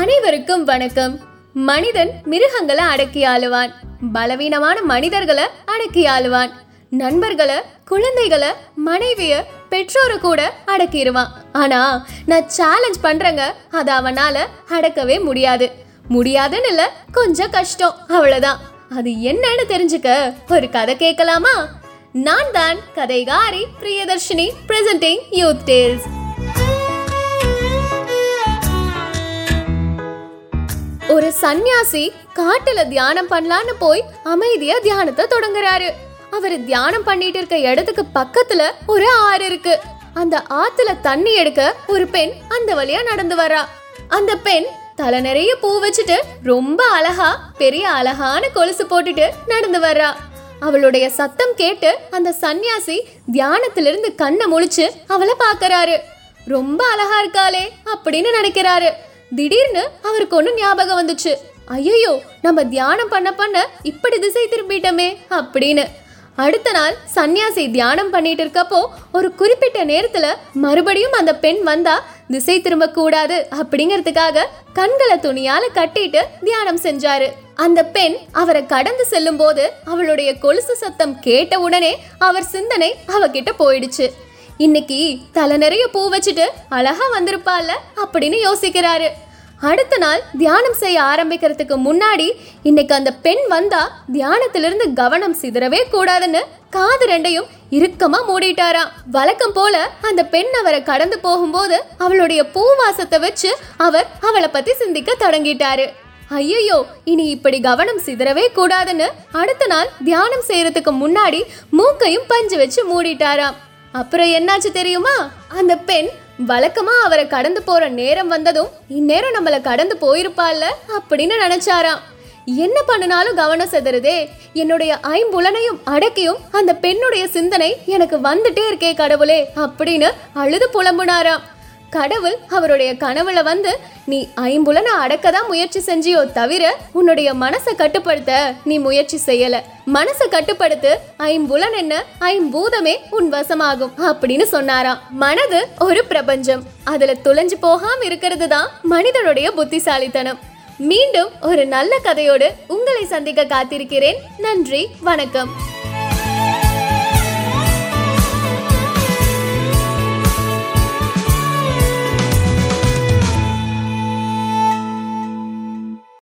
அனைவருக்கும் வணக்கம். மனிதன் மிருகங்களை அடக்கி ஆளுவான். பலவீனமான மனிதர்களை அடக்கி ஆளுவான். நண்பர்களை குழந்தைகளை மனைவிய பெற்றோரை கூட அடக்கிடுவான். ஆனா நான் சேலஞ்ச் பண்றேங்க. அதை அவனால அடக்கவே முடியாது. முடியாதுன்னு இல்ல கொஞ்சம் கஷ்டம். அவ்வளவுதான். அது என்னன்னு தெரிஞ்சுக்க ஒரு கதை கேட்கலாமா? நான் தான் கதைகாரி பிரியதர்ஷினி பிரசன்டிங் யூத் டேல்ஸ் ஒரு சந்நியாசி காட்டுல தியானம் பண்ணலான்னு போய் அமைதியா தியானத்தை தொடங்குறாரு. அவர் தியானம் பண்ணிட்டு இருக்க இடத்துக்கு பக்கத்துல ஒரு ஆறு இருக்கு. அந்த ஆத்துல தண்ணி எடுக்க ஒரு பெண் அந்த வழியா நடந்து வரா. அந்த பெண் தலை நிறைய பூ வச்சுட்டு ரொம்ப அழகா பெரிய அழகான கொலுசு போட்டுட்டு நடந்து வர்றா அவளுடைய சத்தம் கேட்டு அந்த சந்நியாசி தியானத்திலிருந்து கண்ணை முழிச்சு அவளை பாக்குறாரு. ரொம்ப அழகா இருக்காளே அப்படின்னு நினைக்கிறாரு. திடீர்னு அவருக்கு ஒன்று ஞாபகம் வந்துச்சு. ஐயோ நம்ம தியானம் பண்ண பண்ண இப்படி திசை திரும்பிட்டோமே அப்படின்னு. அடுத்த நாள் சன்னியாசி தியானம் பண்ணிட்டு இருக்கப்போ ஒரு குறிப்பிட்ட நேரத்தில் மறுபடியும் அந்த பெண் வந்தா திசை திரும்பக்கூடாது அப்படிங்கிறதுக்காக கண்களை துணியால கட்டிட்டு தியானம் செஞ்சாரு. அந்த பெண் அவரை கடந்து செல்லும் போது அவளுடைய கொலுசு சத்தம் கேட்ட உடனே அவர் சிந்தனை அவகிட்ட போயிடுச்சு. இன்னைக்கு தலை நிறைய பூ வச்சுட்டு அழகா வந்திருப்பால அப்படின்னு யோசிக்கிறாரு. அடுத்த நாள் தியானம் செய்ய ஆரம்பிக்கிறதுக்கு முன்னாடி இன்னைக்கு அந்த பெண் வந்தா தியானத்திலிருந்து கவனம் சிதறவே கூடாதுன்னு காது ரெண்டையும் இறுக்கமா மூடிட்டாராம் வழக்கம் போல அந்த பெண் அவரை கடந்து போகும்போது அவளுடைய பூவாசத்தை வச்சு அவர் அவளை பத்தி சிந்திக்க தொடங்கிட்டாரு. ஐயோ இனி இப்படி கவனம் சிதறவே கூடாதுன்னு அடுத்த நாள் தியானம் செய்யறதுக்கு முன்னாடி மூக்கையும் பஞ்சு வச்சு மூடிட்டாராம். அப்புறம் என்னாச்சு தெரியுமா? அந்த பெண் வழக்கமா அவரை கடந்து போற நேரம் வந்ததும் இந்நேரம் நம்மள கடந்து போயிருப்பாள்ல அப்படின்னு நினைச்சாராம். என்ன பண்ணினாலும் கவனம் செதறுதே என்னுடைய ஐம்புலனையும் அடக்கியும் அந்த பெண்ணுடைய சிந்தனை எனக்கு வந்துட்டே இருக்கே கடவுளே அப்படின்னு அழுது புலம்புனாராம். கடவுள் அவருடைய கனவுல வந்து நீ ஐம்புலனை அடக்க தான் முயற்சி செஞ்சியோ தவிர உன்னுடைய மனசை கட்டுப்படுத்த நீ முயற்சி செய்யல. மனசை கட்டுப்படுத்து ஐம்புலன் என்ன ஐம்பூதமே உன் வசமாகும் அப்படின்னு சொன்னாராம். மனது ஒரு பிரபஞ்சம். அதுல துளைஞ்சு போகாம இருக்கிறது தான் மனிதனுடைய புத்திசாலித்தனம். மீண்டும் ஒரு நல்ல கதையோடு உங்களை சந்திக்க காத்திருக்கிறேன். நன்றி வணக்கம்.